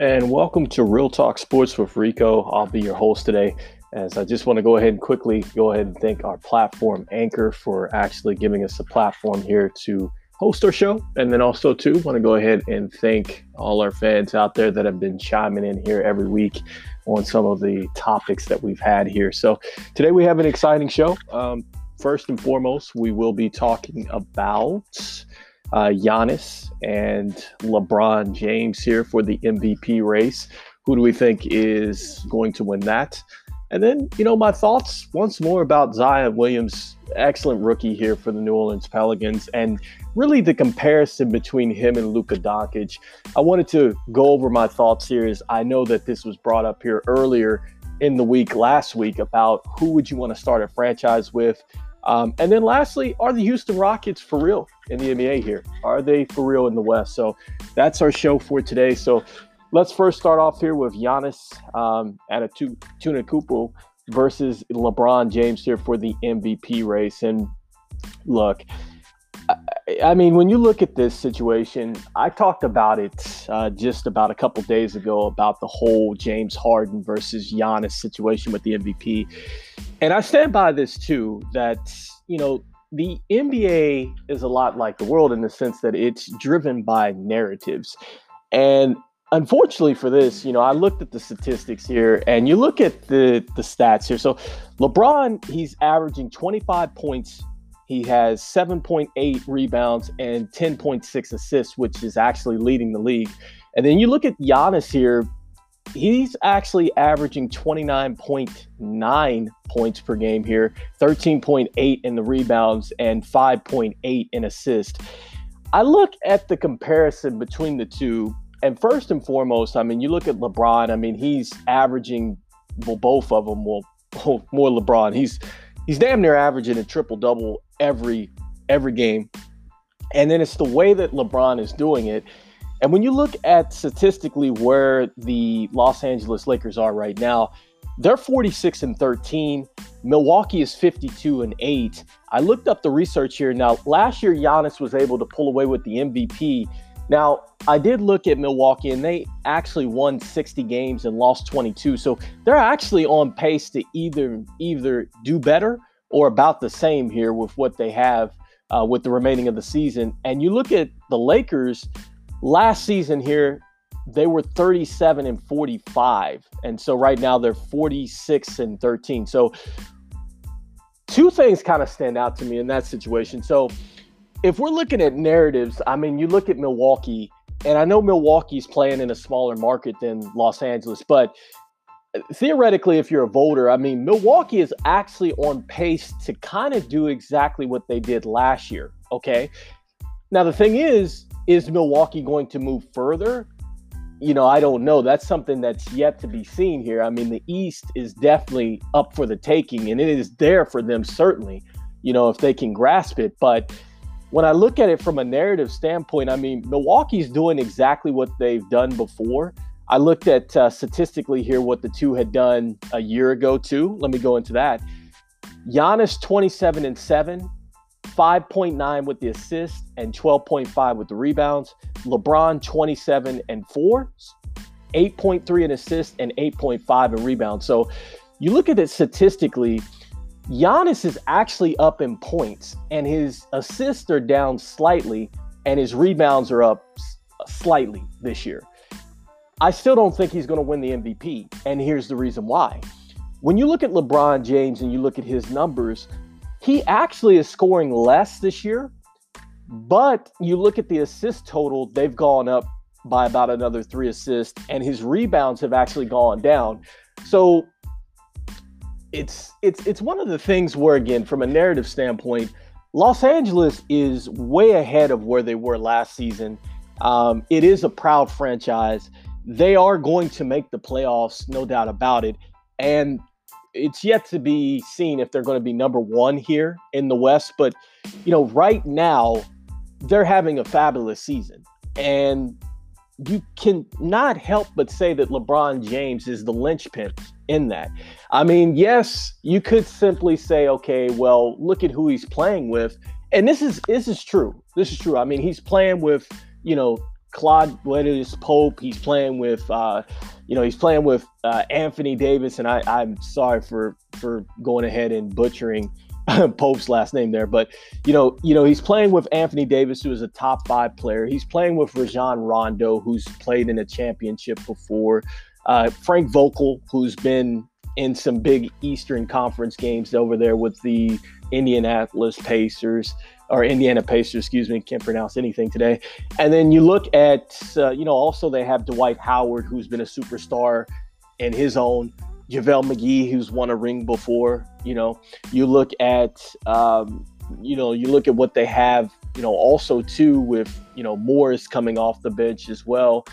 and welcome to Real Talk Sports with Rico. I'll be your host today. As I just want to go ahead and quickly go ahead and thank our platform Anchor for actually giving us a platform here to host our show. And then also, too, want to go ahead and thank all our fans out there that have been chiming in here every week on some of the topics that we've had here. So today we have an exciting show. Um, first and foremost, we will be talking about uh, Giannis and LeBron James here for the MVP race. Who do we think is going to win that? And then, you know, my thoughts once more about Zion Williams, excellent rookie here for the New Orleans Pelicans, and really the comparison between him and Luka Doncic. I wanted to go over my thoughts here. As I know that this was brought up here earlier in the week last week about who would you want to start a franchise with. Um, and then lastly, are the Houston Rockets for real in the NBA here? Are they for real in the West? So that's our show for today. So let's first start off here with Giannis um, at a two, tuna cupo versus LeBron James here for the MVP race. And look, I mean, when you look at this situation, I talked about it uh, just about a couple days ago about the whole James Harden versus Giannis situation with the MVP. And I stand by this too that, you know, the NBA is a lot like the world in the sense that it's driven by narratives. And unfortunately for this, you know, I looked at the statistics here and you look at the the stats here. So LeBron, he's averaging 25 points he has 7.8 rebounds and 10.6 assists, which is actually leading the league. And then you look at Giannis here, he's actually averaging 29.9 points per game here, 13.8 in the rebounds, and 5.8 in assist. I look at the comparison between the two, and first and foremost, I mean, you look at LeBron, I mean, he's averaging, well, both of them, well, oh, more LeBron. He's he's damn near averaging a triple double every every game. And then it's the way that LeBron is doing it. And when you look at statistically where the Los Angeles Lakers are right now, they're 46 and 13. Milwaukee is 52 and 8. I looked up the research here. Now, last year Giannis was able to pull away with the MVP. Now, I did look at Milwaukee and they actually won 60 games and lost 22. So they're actually on pace to either either do better or about the same here with what they have uh, with the remaining of the season. And you look at the Lakers last season here, they were 37 and 45. And so right now they're 46 and 13. So two things kind of stand out to me in that situation. So if we're looking at narratives, I mean, you look at Milwaukee, and I know Milwaukee's playing in a smaller market than Los Angeles, but uh, theoretically, if you're a voter, I mean, Milwaukee is actually on pace to kind of do exactly what they did last year. Okay. Now, the thing is, is Milwaukee going to move further? You know, I don't know. That's something that's yet to be seen here. I mean, the East is definitely up for the taking, and it is there for them, certainly, you know, if they can grasp it. But when I look at it from a narrative standpoint, I mean, Milwaukee's doing exactly what they've done before. I looked at uh, statistically here what the two had done a year ago too. Let me go into that. Giannis 27 and 7, 5.9 with the assist and 12.5 with the rebounds. LeBron 27 and 4, 8.3 in assist and 8.5 in rebounds. So you look at it statistically, Giannis is actually up in points and his assists are down slightly and his rebounds are up slightly this year. I still don't think he's going to win the MVP. And here's the reason why. When you look at LeBron James and you look at his numbers, he actually is scoring less this year. But you look at the assist total, they've gone up by about another three assists, and his rebounds have actually gone down. So it's it's it's one of the things where again, from a narrative standpoint, Los Angeles is way ahead of where they were last season. Um, it is a proud franchise they are going to make the playoffs, no doubt about it. And it's yet to be seen if they're going to be number one here in the West. But, you know, right now, they're having a fabulous season. And you can not help but say that LeBron James is the linchpin in that. I mean, yes, you could simply say, okay, well, look at who he's playing with. And this is this is true. This is true. I mean, he's playing with, you know, Claude Letters Pope. He's playing with, uh, you know, he's playing with uh, Anthony Davis, and I, I'm sorry for for going ahead and butchering Pope's last name there, but you know, you know, he's playing with Anthony Davis, who is a top five player. He's playing with Rajon Rondo, who's played in a championship before. Uh, Frank Vogel, who's been in some big Eastern Conference games over there with the Indianapolis Pacers or Indiana Pacers, excuse me, can't pronounce anything today. And then you look at, uh, you know, also they have Dwight Howard, who's been a superstar in his own. JaVale McGee, who's won a ring before. You know, you look at, um, you know, you look at what they have. You know, also too with you know Morris coming off the bench as well.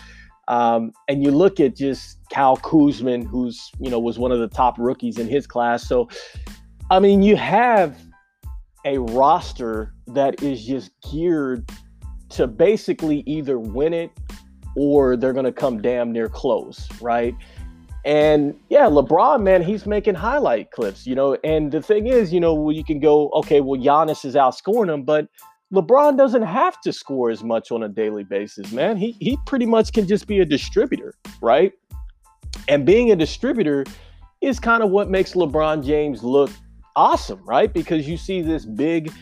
Um, and you look at just Cal Kuzman, who's you know was one of the top rookies in his class. So, I mean, you have a roster that is just geared to basically either win it or they're going to come damn near close, right? And yeah, LeBron, man, he's making highlight clips, you know. And the thing is, you know, you can go, okay, well, Giannis is outscoring him, but LeBron doesn't have to score as much on a daily basis, man. He he pretty much can just be a distributor, right? And being a distributor is kind of what makes LeBron James look awesome, right? Because you see this big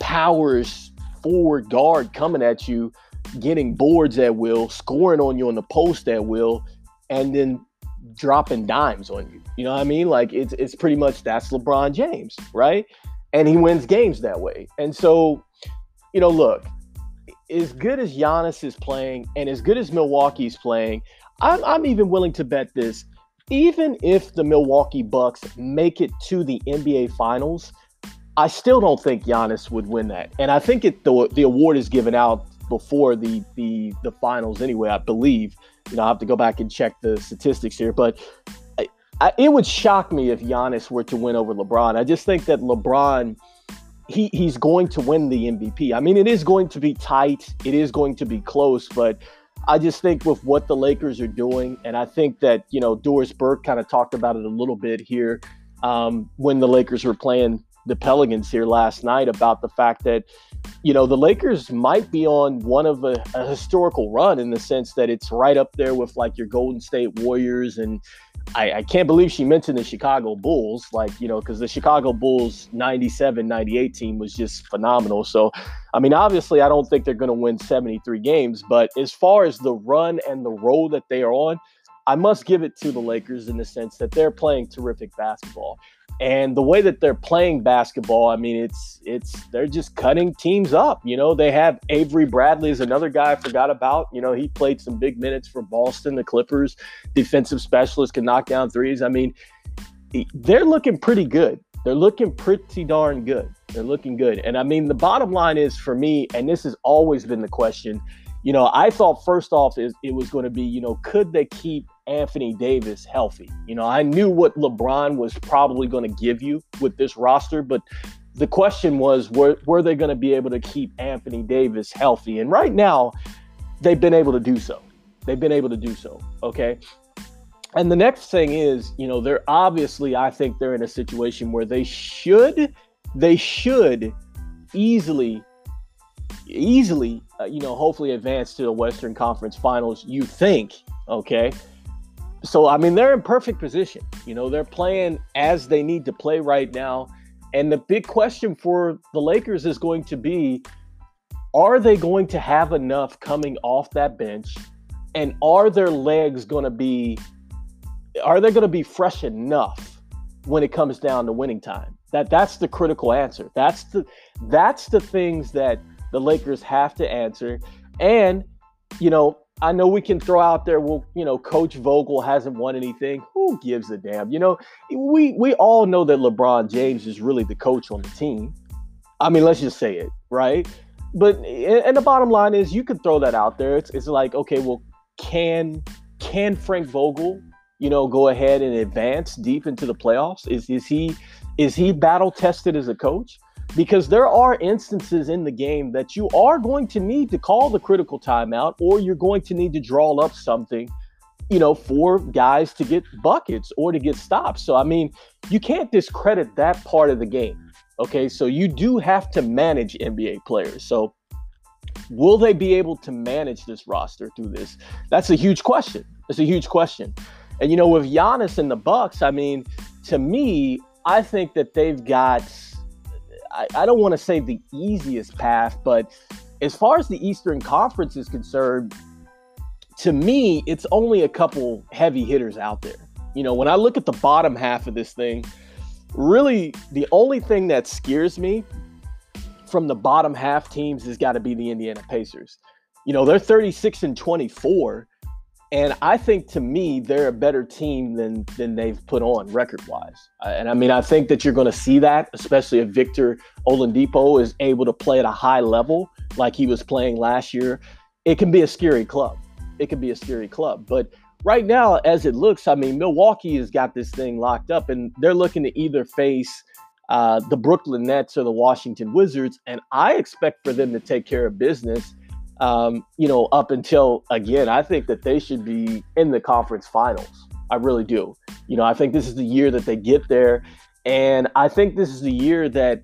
powers forward guard coming at you, getting boards at will, scoring on you on the post at will, and then dropping dimes on you. You know what I mean? Like it's it's pretty much that's LeBron James, right? And he wins games that way. And so, you know, look, as good as Giannis is playing and as good as Milwaukee's playing, I'm, I'm even willing to bet this. Even if the Milwaukee Bucks make it to the NBA Finals, I still don't think Giannis would win that. And I think it the, the award is given out before the the the finals anyway, I believe. You know, I have to go back and check the statistics here, but I, I, it would shock me if Giannis were to win over LeBron. I just think that LeBron, he he's going to win the MVP. I mean, it is going to be tight, it is going to be close, but I just think with what the Lakers are doing, and I think that you know Doris Burke kind of talked about it a little bit here um, when the Lakers were playing the Pelicans here last night about the fact that you know, the Lakers might be on one of a, a, historical run in the sense that it's right up there with like your Golden State Warriors. And I, I can't believe she mentioned the Chicago Bulls, like, you know, because the Chicago Bulls 97 98 team was just phenomenal. So, I mean, obviously, I don't think they're going to win 73 games, but as far as the run and the road that they are on, I must give it to the Lakers in the sense that they're playing terrific basketball and the way that they're playing basketball i mean it's it's they're just cutting teams up you know? They have avery bradley is another guy i forgot about you know? He played some big minutes for boston the clippers. Defensive specialist can knock down threes. I mean they're looking pretty good. They're looking pretty darn good. They're looking good. And i mean the bottom line is for me and this has always been the question you know i thought first off is it was going to be you know could they keep Anthony Davis healthy. You know, I knew what LeBron was probably going to give you with this roster, but the question was were, were they going to be able to keep Anthony Davis healthy? And right now, they've been able to do so. They've been able to do so. Okay. And the next thing is, you know, they're obviously, I think they're in a situation where they should, they should easily, easily, uh, you know, hopefully advance to the Western Conference Finals. You think, okay? So I mean they're in perfect position. You know, they're playing as they need to play right now. And the big question for the Lakers is going to be are they going to have enough coming off that bench? And are their legs going to be are they going to be fresh enough when it comes down to winning time? That that's the critical answer. That's the that's the things that the Lakers have to answer. And you know, I know we can throw out there, well, you know, Coach Vogel hasn't won anything. Who gives a damn? You know, we we all know that LeBron James is really the coach on the team. I mean, let's just say it, right? But and the bottom line is, you can throw that out there. It's it's like, okay, well, can can Frank Vogel, you know, go ahead and advance deep into the playoffs? Is is he is he battle tested as a coach? Because there are instances in the game that you are going to need to call the critical timeout or you're going to need to draw up something you know for guys to get buckets or to get stops so i mean you can't discredit that part of the game okay so you do have to manage nba players so Will they be able to manage this roster through this? That's a huge question. It's a huge question. And you know, with Giannis and the Bucks, I mean, to me, I think that they've got I, I don't want to say the easiest path, but as far as the Eastern Conference is concerned, to me, it's only a couple heavy hitters out there. You know, when I look at the bottom half of this thing, really the only thing that scares me from the bottom half teams has got to be the Indiana Pacers. You know, they're 36 and 24, and I think to me they're a better team than than they've put on record wise. And I mean, I think that you're going to see that, especially if Victor Oladipo is able to play at a high level like he was playing last year. It can be a scary club. It can be a scary club, but right now, as it looks, I mean, Milwaukee has got this thing locked up, and they're looking to either face uh, the Brooklyn Nets or the Washington Wizards, and I expect for them to take care of business um, you know, up until again, I think that they should be in the conference finals. I really do. You know, I think this is the year that they get there. And I think this is the year that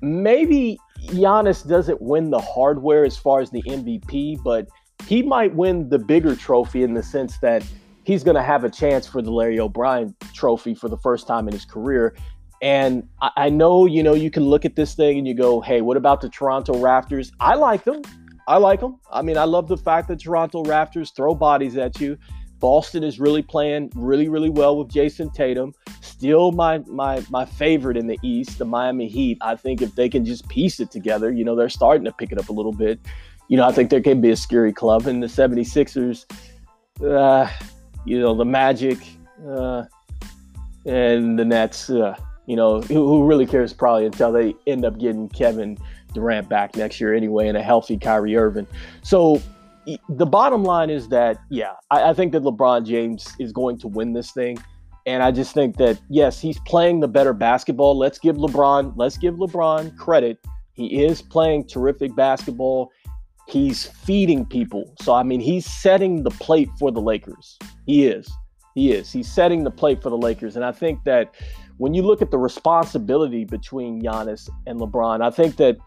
maybe Giannis doesn't win the hardware as far as the MVP, but he might win the bigger trophy in the sense that he's going to have a chance for the Larry O'Brien trophy for the first time in his career. And I, I know, you know, you can look at this thing and you go, hey, what about the Toronto Raptors? I like them. I like them. I mean, I love the fact that Toronto Raptors throw bodies at you. Boston is really playing really, really well with Jayson Tatum. Still my my my favorite in the East, the Miami Heat. I think if they can just piece it together, you know, they're starting to pick it up a little bit. You know, I think there can be a scary club. And the 76ers, uh, you know, the Magic uh, and the Nets, uh, you know, who, who really cares probably until they end up getting Kevin Durant back next year anyway, and a healthy Kyrie Irving. So the bottom line is that, yeah, I, I, think that LeBron James is going to win this thing. And I just think that, yes, he's playing the better basketball. Let's give LeBron, let's give LeBron credit. He is playing terrific basketball. He's feeding people. So, I mean, he's setting the plate for the Lakers. He is. He is. He's setting the plate for the Lakers. And I think that when you look at the responsibility between Giannis and LeBron, I think that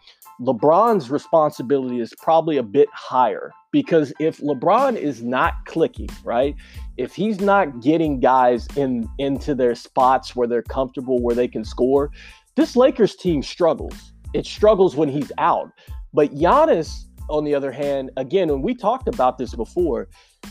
LeBron's responsibility is probably a bit higher because if LeBron is not clicking, right? If he's not getting guys in into their spots where they're comfortable, where they can score, this Lakers team struggles. It struggles when he's out. But Giannis, on the other hand, again, when we talked about this before,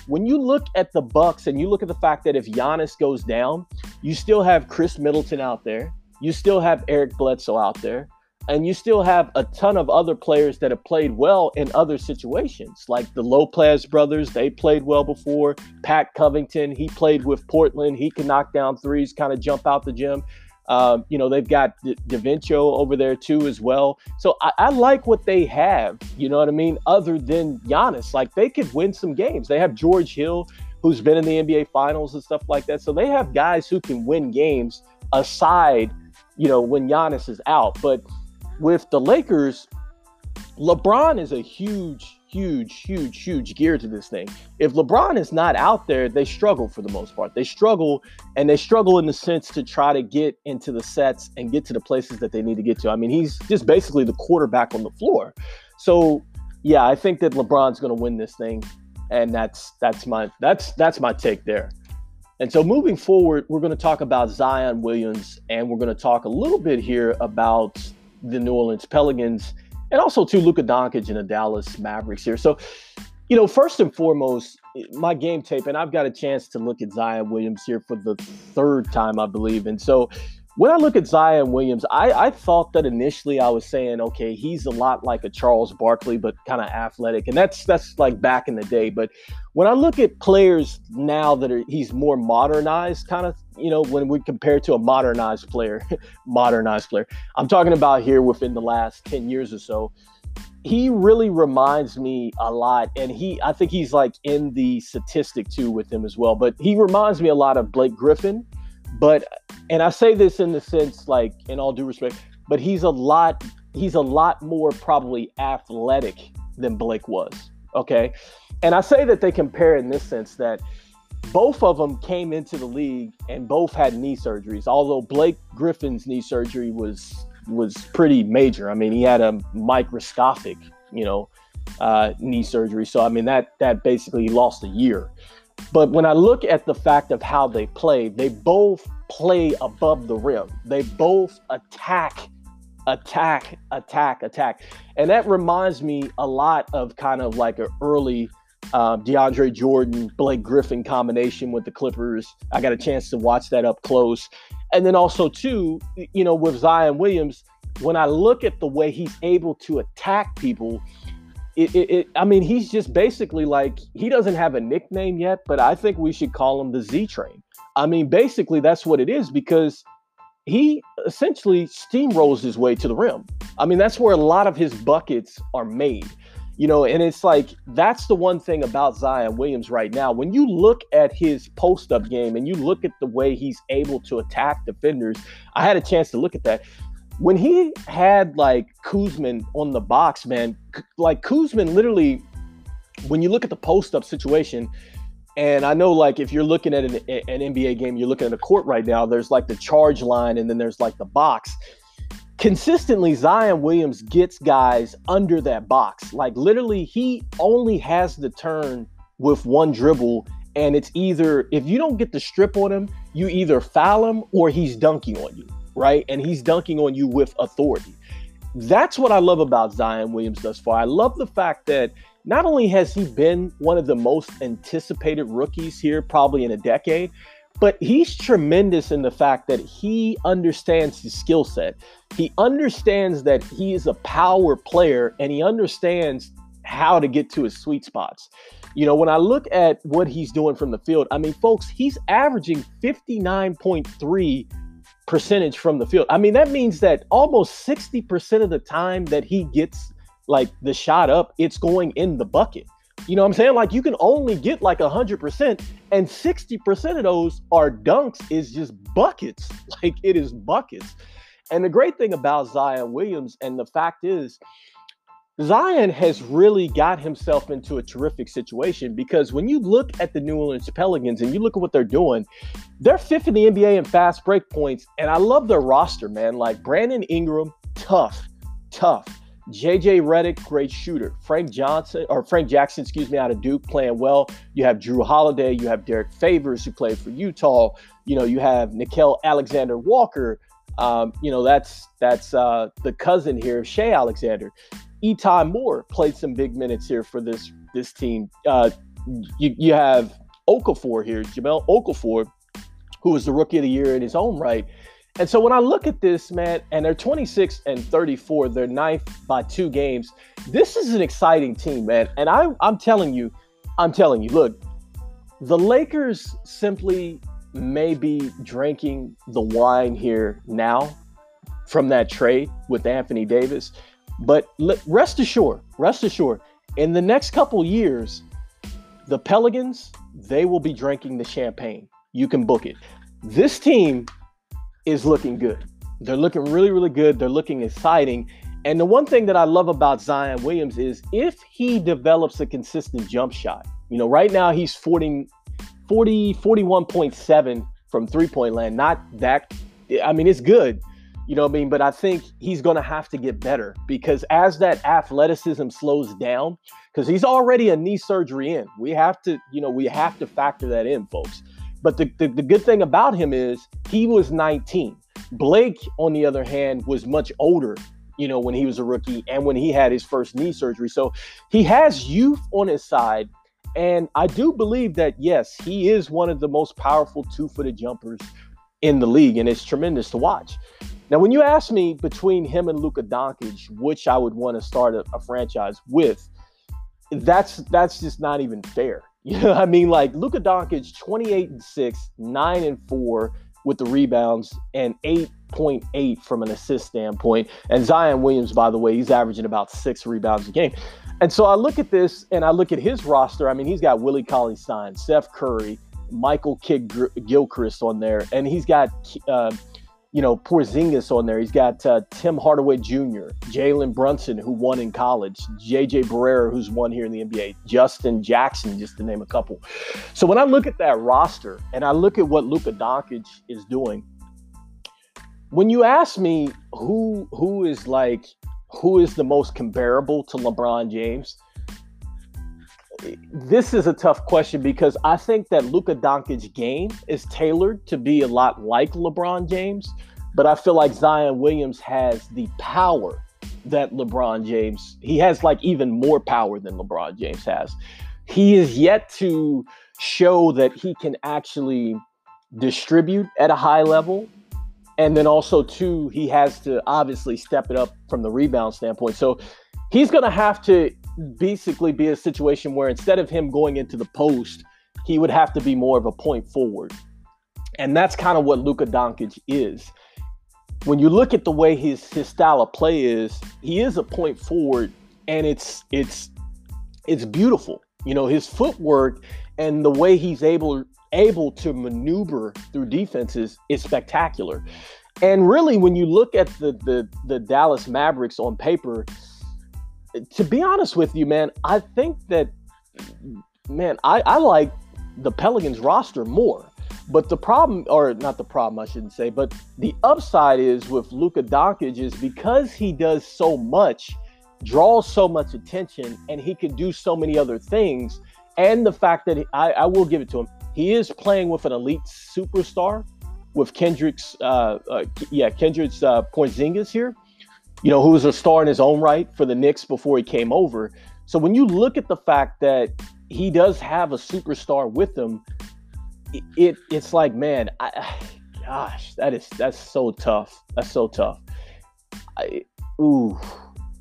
when you look at the Bucks and you look at the fact that if Giannis goes down, you still have Khris Middleton out there, you still have Eric Bledsoe out there, and you still have a ton of other players that have played well in other situations, like the Lopez brothers. They played well before. Pat Covington, he played with Portland. He can knock down threes, kind of jump out the gym. Um, you know, they've got DiVincenzo over there too as well. So I, I, like what they have, you know what I mean, other than Giannis. Like they could win some games. They have George Hill, who's been in the NBA finals and stuff like that. So they have guys who can win games aside, you know, when Giannis is out. But with the Lakers, LeBron is a huge huge, huge, huge gear to this thing. If LeBron is not out there, they struggle for the most part. They struggle, and they struggle in the sense to try to get into the sets and get to the places that they need to get to. I mean, he's just basically the quarterback on the floor. So, yeah, I think that LeBron's going to win this thing, and that's that's my that's that's my take there. And so, moving forward, we're going to talk about Zion Williams, and we're going to talk a little bit here about the New Orleans Pelicans and also to Luka Doncic and the Dallas Mavericks here. So, you know, first and foremost, my game tape, and I've got a chance to look at Zion Williams here for the third time, I believe. And so when I look at Zion Williams, I, I thought that initially I was saying, okay, he's a lot like a Charles Barkley, but kind of athletic, and that's that's like back in the day. But when I look at players now that are he's more modernized, kind of, you know, when we compare to a modernized player, modernized player, I'm talking about here within the last ten years or so. He really reminds me a lot, and he I think he's like in the statistic too with him as well. But he reminds me a lot of Blake Griffin but and I say this in the sense like in all due respect, but he's a lot he's a lot more probably athletic than Blake was. Okay. And I say that they compare in this sense that both of them came into the league and both had knee surgeries. Although Blake Griffin's knee surgery was was pretty major. I mean, he had a microscopic, you know, uh, knee surgery. So I mean that that basically lost a year. But when I look at the fact of how they play, they both play above the rim. They both attack, attack, attack, attack. And that reminds me a lot of kind of like an early um, DeAndre Jordan, Blake Griffin combination with the Clippers. I got a chance to watch that up close. And then also, too, you know, with Zion Williams, when I look at the way he's able to attack people, it, it, it, I mean, he's just basically like he doesn't have a nickname yet, but I think we should call him the Z Train. I mean, basically, that's what it is because he essentially steamrolls his way to the rim. I mean, that's where a lot of his buckets are made. You know, and it's like that's the one thing about Zion Williams right now. When you look at his post up game and you look at the way he's able to attack defenders, I had a chance to look at that when he had like Kuzman on the box, man, like Kuzman literally, when you look at the post up situation, and I know like if you're looking at an, an, NBA game, you're looking at a court right now, there's like the charge line and then there's like the box. Consistently, Zion Williams gets guys under that box. Like literally, he only has the turn with one dribble. And it's either if you don't get the strip on him, you either foul him or he's dunking on you right? And he's dunking on you with authority. That's what I love about Zion Williams thus far. I love the fact that not only has he been one of the most anticipated rookies here, probably in a decade, but he's tremendous in the fact that he understands his skill set. He understands that he is a power player and he understands how to get to his sweet spots. You know, when I look at what he's doing from the field, I mean, folks, he's averaging 59.3 percentage from the field. I mean, that means that almost 60% of the time that he gets like the shot up, it's going in the bucket. You know what I'm saying? Like you can only get like 100% and 60% of those are dunks is just buckets. Like it is buckets. And the great thing about Zion Williams and the fact is Zion has really got himself into a terrific situation because when you look at the New Orleans Pelicans and you look at what they're doing, they're fifth in the NBA in fast break points. And I love their roster, man. Like Brandon Ingram, tough, tough. JJ Redick, great shooter. Frank Johnson or Frank Jackson, excuse me, out of Duke playing well. You have Jrue Holiday, you have Derrick Favors who played for Utah. You know, you have Nickeil Alexander Walker. Um, you know, that's that's uh, the cousin here of Shai Alexander. E'Twaun Moore played some big minutes here for this this team. Uh, you, you have Okafor here, Jahlil Okafor, who was the rookie of the year in his own right. And so when I look at this, man, and they're 26 and 34, they're ninth by two games. This is an exciting team, man. And I, I'm telling you, I'm telling you, look, the Lakers simply may be drinking the wine here now from that trade with Anthony Davis. But rest assured, rest assured, in the next couple years, the Pelicans, they will be drinking the champagne. You can book it. This team is looking good. They're looking really, really good. They're looking exciting. And the one thing that I love about Zion Williams is if he develops a consistent jump shot, you know, right now he's 40, 40 41.7 from three point land. Not that, I mean, it's good, you know what I mean? But I think he's going to have to get better because as that athleticism slows down, because he's already a knee surgery in, we have to, you know, we have to factor that in, folks. But the, the, the good thing about him is he was 19. Blake, on the other hand, was much older, you know, when he was a rookie and when he had his first knee surgery. So he has youth on his side. And I do believe that, yes, he is one of the most powerful two footed jumpers in the league. And it's tremendous to watch. Now, when you ask me between him and Luka Doncic, which I would want to start a, a franchise with, that's that's just not even fair. You know, I mean, like Luka Doncic, 28 and 6, 9 and 4 with the rebounds, and 8.8 from an assist standpoint. And Zion Williams, by the way, he's averaging about six rebounds a game. And so I look at this and I look at his roster. I mean, he's got Willie Cauley Stein, Seth Curry, Michael Kidd Gilchrist on there, and he's got uh, you know, Porzingis on there. He's got uh, Tim Hardaway Jr., Jalen Brunson, who won in college, JJ Barea, who's won here in the NBA, Justin Jackson, just to name a couple. So when I look at that roster and I look at what Luka Doncic is doing, when you ask me who who is like who is the most comparable to LeBron James, this is a tough question because I think that Luka Doncic's game is tailored to be a lot like LeBron James, but I feel like Zion Williams has the power that LeBron James he has like even more power than LeBron James has. He is yet to show that he can actually distribute at a high level and then also too he has to obviously step it up from the rebound standpoint so he's to have to basically be a situation where instead of him going into the post he would have to be more of a point forward. And that's kind of what Luka Doncic is. When you look at the way his his style of play is he is a point forward and it's it's it's beautiful. You know his footwork and the way he's able able to maneuver through defenses is spectacular. And really, when you look at the the, the Dallas Mavericks on paper, to be honest with you, man, I think that man, I, I like the Pelicans roster more. But the problem, or not the problem, I shouldn't say, but the upside is with Luka Doncic is because he does so much, draws so much attention, and he can do so many other things. And the fact that he, I, I will give it to him, he is playing with an elite superstar with Kendrick's, uh, uh, yeah, Kendrick's uh, Porzingis here, you know, who was a star in his own right for the Knicks before he came over. So when you look at the fact that he does have a superstar with him, it, it it's like, man, I, gosh, that is that's so tough. That's so tough. I, ooh,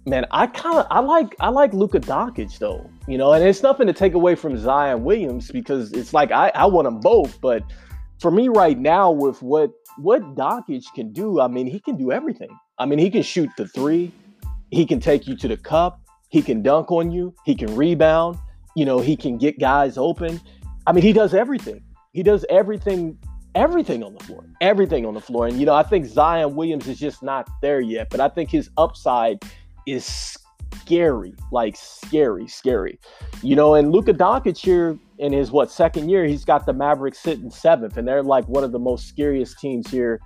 man, I kind of I like I like Luka Doncic though, you know, and it's nothing to take away from Zion Williams because it's like I I want them both, but for me right now with what what Doncic can do, I mean, he can do everything. I mean, he can shoot the three, he can take you to the cup, he can dunk on you, he can rebound, you know, he can get guys open. I mean, he does everything. He does everything everything on the floor, everything on the floor. And you know, I think Zion Williams is just not there yet, but I think his upside is scary, like scary, scary. You know, and Luka Doncic here in his what second year, he's got the Mavericks sitting seventh, and they're like one of the most scariest teams here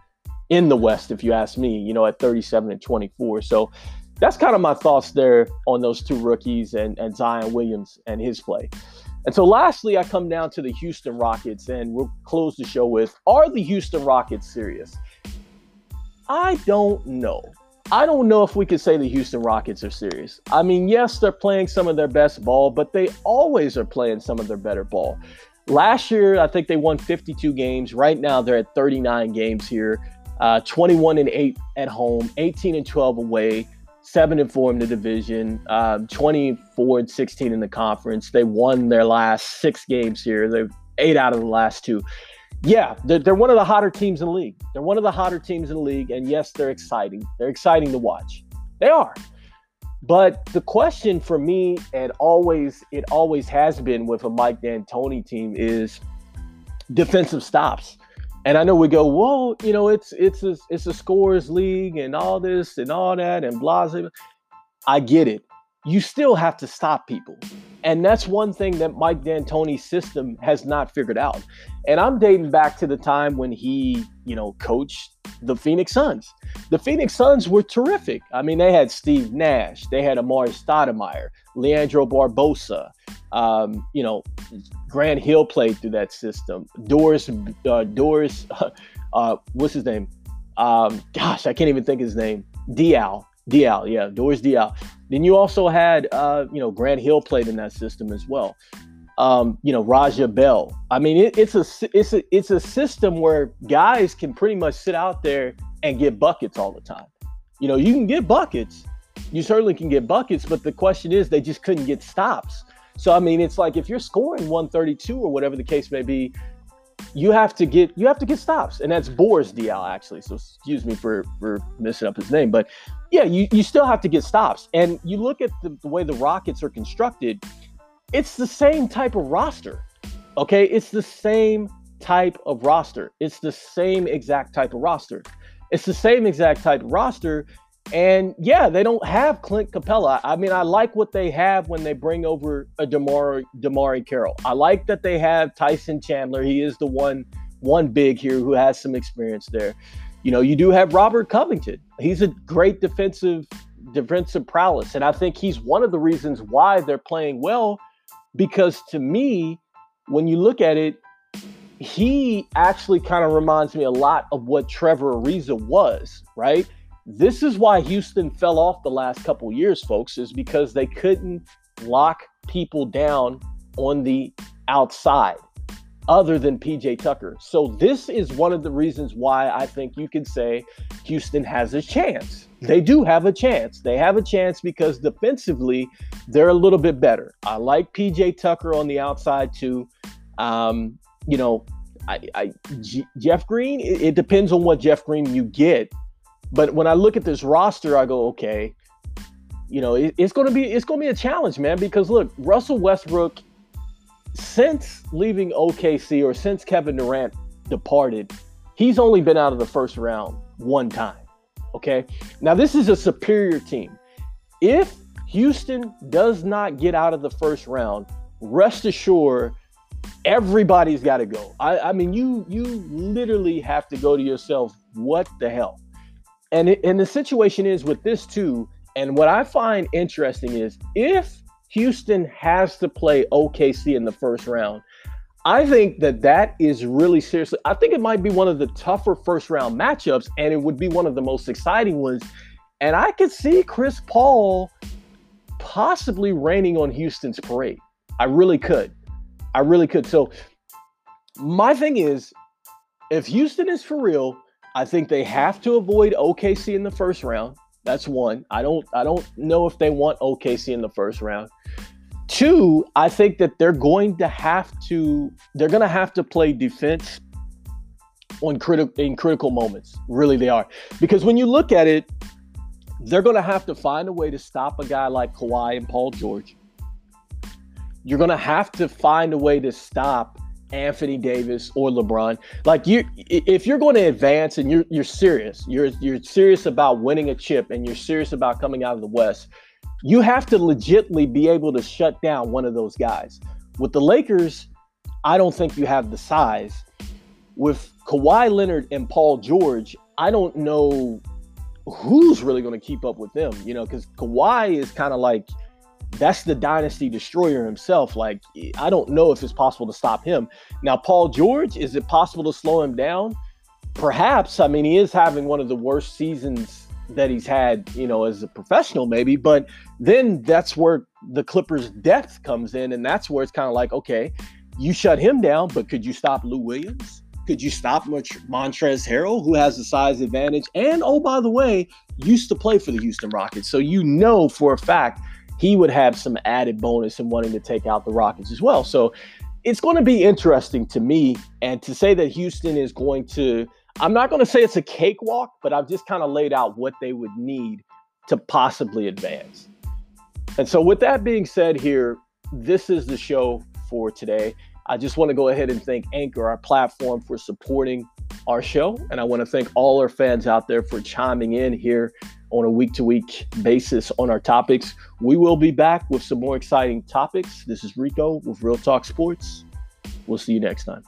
in the West, if you ask me. You know, at 37 and 24. So that's kind of my thoughts there on those two rookies and, and Zion Williams and his play. And so, lastly, I come down to the Houston Rockets, and we'll close the show with Are the Houston Rockets serious? I don't know. I don't know if we could say the Houston Rockets are serious. I mean, yes, they're playing some of their best ball, but they always are playing some of their better ball. Last year, I think they won 52 games. Right now, they're at 39 games here, uh, 21 and 8 at home, 18 and 12 away, 7 and 4 in the division, um, 24 and 16 in the conference. They won their last six games here. They've eight out of the last two yeah, they're, they're one of the hotter teams in the league. They're one of the hotter teams in the league. And yes, they're exciting. They're exciting to watch. They are. But the question for me, and always it always has been with a Mike D'Antoni team, is defensive stops. And I know we go, well, you know, it's it's a it's a scores league and all this and all that and blah. blah. I get it. You still have to stop people. And that's one thing that Mike D'Antoni's system has not figured out. And I'm dating back to the time when he, you know, coached the Phoenix Suns. The Phoenix Suns were terrific. I mean, they had Steve Nash, they had Amar'e Stoudemire, Leandro Barbosa. Um, you know, Grant Hill played through that system. Doris, uh, Doris, uh, what's his name? Um, gosh, I can't even think his name. Diaw. Diaw, yeah, Doris Diaw. Then you also had, uh, you know, Grant Hill played in that system as well. Um, you know, Raja Bell. I mean, it, it's a it's a it's a system where guys can pretty much sit out there and get buckets all the time. You know, you can get buckets. You certainly can get buckets, but the question is, they just couldn't get stops. So I mean, it's like if you're scoring 132 or whatever the case may be, you have to get you have to get stops, and that's Boris Diaw actually. So excuse me for for messing up his name, but yeah, you you still have to get stops. And you look at the, the way the Rockets are constructed, it's the same type of roster. Okay, it's the same type of roster. It's the same exact type of roster. It's the same exact type of roster. And yeah, they don't have Clint Capela. I mean, I like what they have when they bring over a DeMar DeMarre Carroll. I like that they have Tyson Chandler. He is the one one big here who has some experience there. You know, you do have Robert Covington. He's a great defensive defensive prowess, and I think he's one of the reasons why they're playing well because to me, when you look at it, he actually kind of reminds me a lot of what Trevor Ariza was, right? This is why Houston fell off the last couple years, folks, is because they couldn't lock people down on the outside other than PJ Tucker. So this is one of the reasons why I think you can say Houston has a chance. They do have a chance. They have a chance because defensively they're a little bit better. I like PJ Tucker on the outside too. Um, you know, I, I G, Jeff Green. It, it depends on what Jeff Green you get. But when I look at this roster, I go, okay, you know, it, it's going to be it's going to be a challenge, man. Because look, Russell Westbrook since leaving OKC or since Kevin Durant departed, he's only been out of the first round one time. Okay. Now, this is a superior team. If Houston does not get out of the first round, rest assured, everybody's got to go. I, I, mean, you you literally have to go to yourself, what the hell? And it, and the situation is with this too. And what I find interesting is if Houston has to play OKC in the first round. I think that that is really seriously. I think it might be one of the tougher first round matchups, and it would be one of the most exciting ones. And I could see Chris Paul possibly raining on Houston's parade. I really could. I really could. So, my thing is, if Houston is for real, I think they have to avoid OKC in the first round. That's one. I don't I don't know if they want OKC in the first round. Two, I think that they're going to have to they're going to have to play defense on critical in critical moments. Really they are. Because when you look at it, they're going to have to find a way to stop a guy like Kawhi and Paul George. You're going to have to find a way to stop Anthony Davis or LeBron. Like you if you're going to advance and you're you're serious, you're you're serious about winning a chip and you're serious about coming out of the West, you have to legitly be able to shut down one of those guys. With the Lakers, I don't think you have the size. With Kawhi Leonard and Paul George, I don't know who's really going to keep up with them, you know, because Kawhi is kind of like that's the dynasty destroyer himself. Like, I don't know if it's possible to stop him. Now, Paul George, is it possible to slow him down? Perhaps. I mean, he is having one of the worst seasons that he's had, you know, as a professional, maybe. But then that's where the Clippers' depth comes in. And that's where it's kind of like, okay, you shut him down, but could you stop Lou Williams? Could you stop Montrezl Harrell, who has the size advantage? And oh, by the way, used to play for the Houston Rockets. So you know for a fact he would have some added bonus in wanting to take out the Rockets as well. So it's going to be interesting to me. And to say that Houston is going to, I'm not going to say it's a cakewalk, but I've just kind of laid out what they would need to possibly advance. And so, with that being said, here, this is the show for today. I just want to go ahead and thank Anchor, our platform, for supporting our show. And I want to thank all our fans out there for chiming in here on a week to week basis on our topics. We will be back with some more exciting topics. This is Rico with Real Talk Sports. We'll see you next time.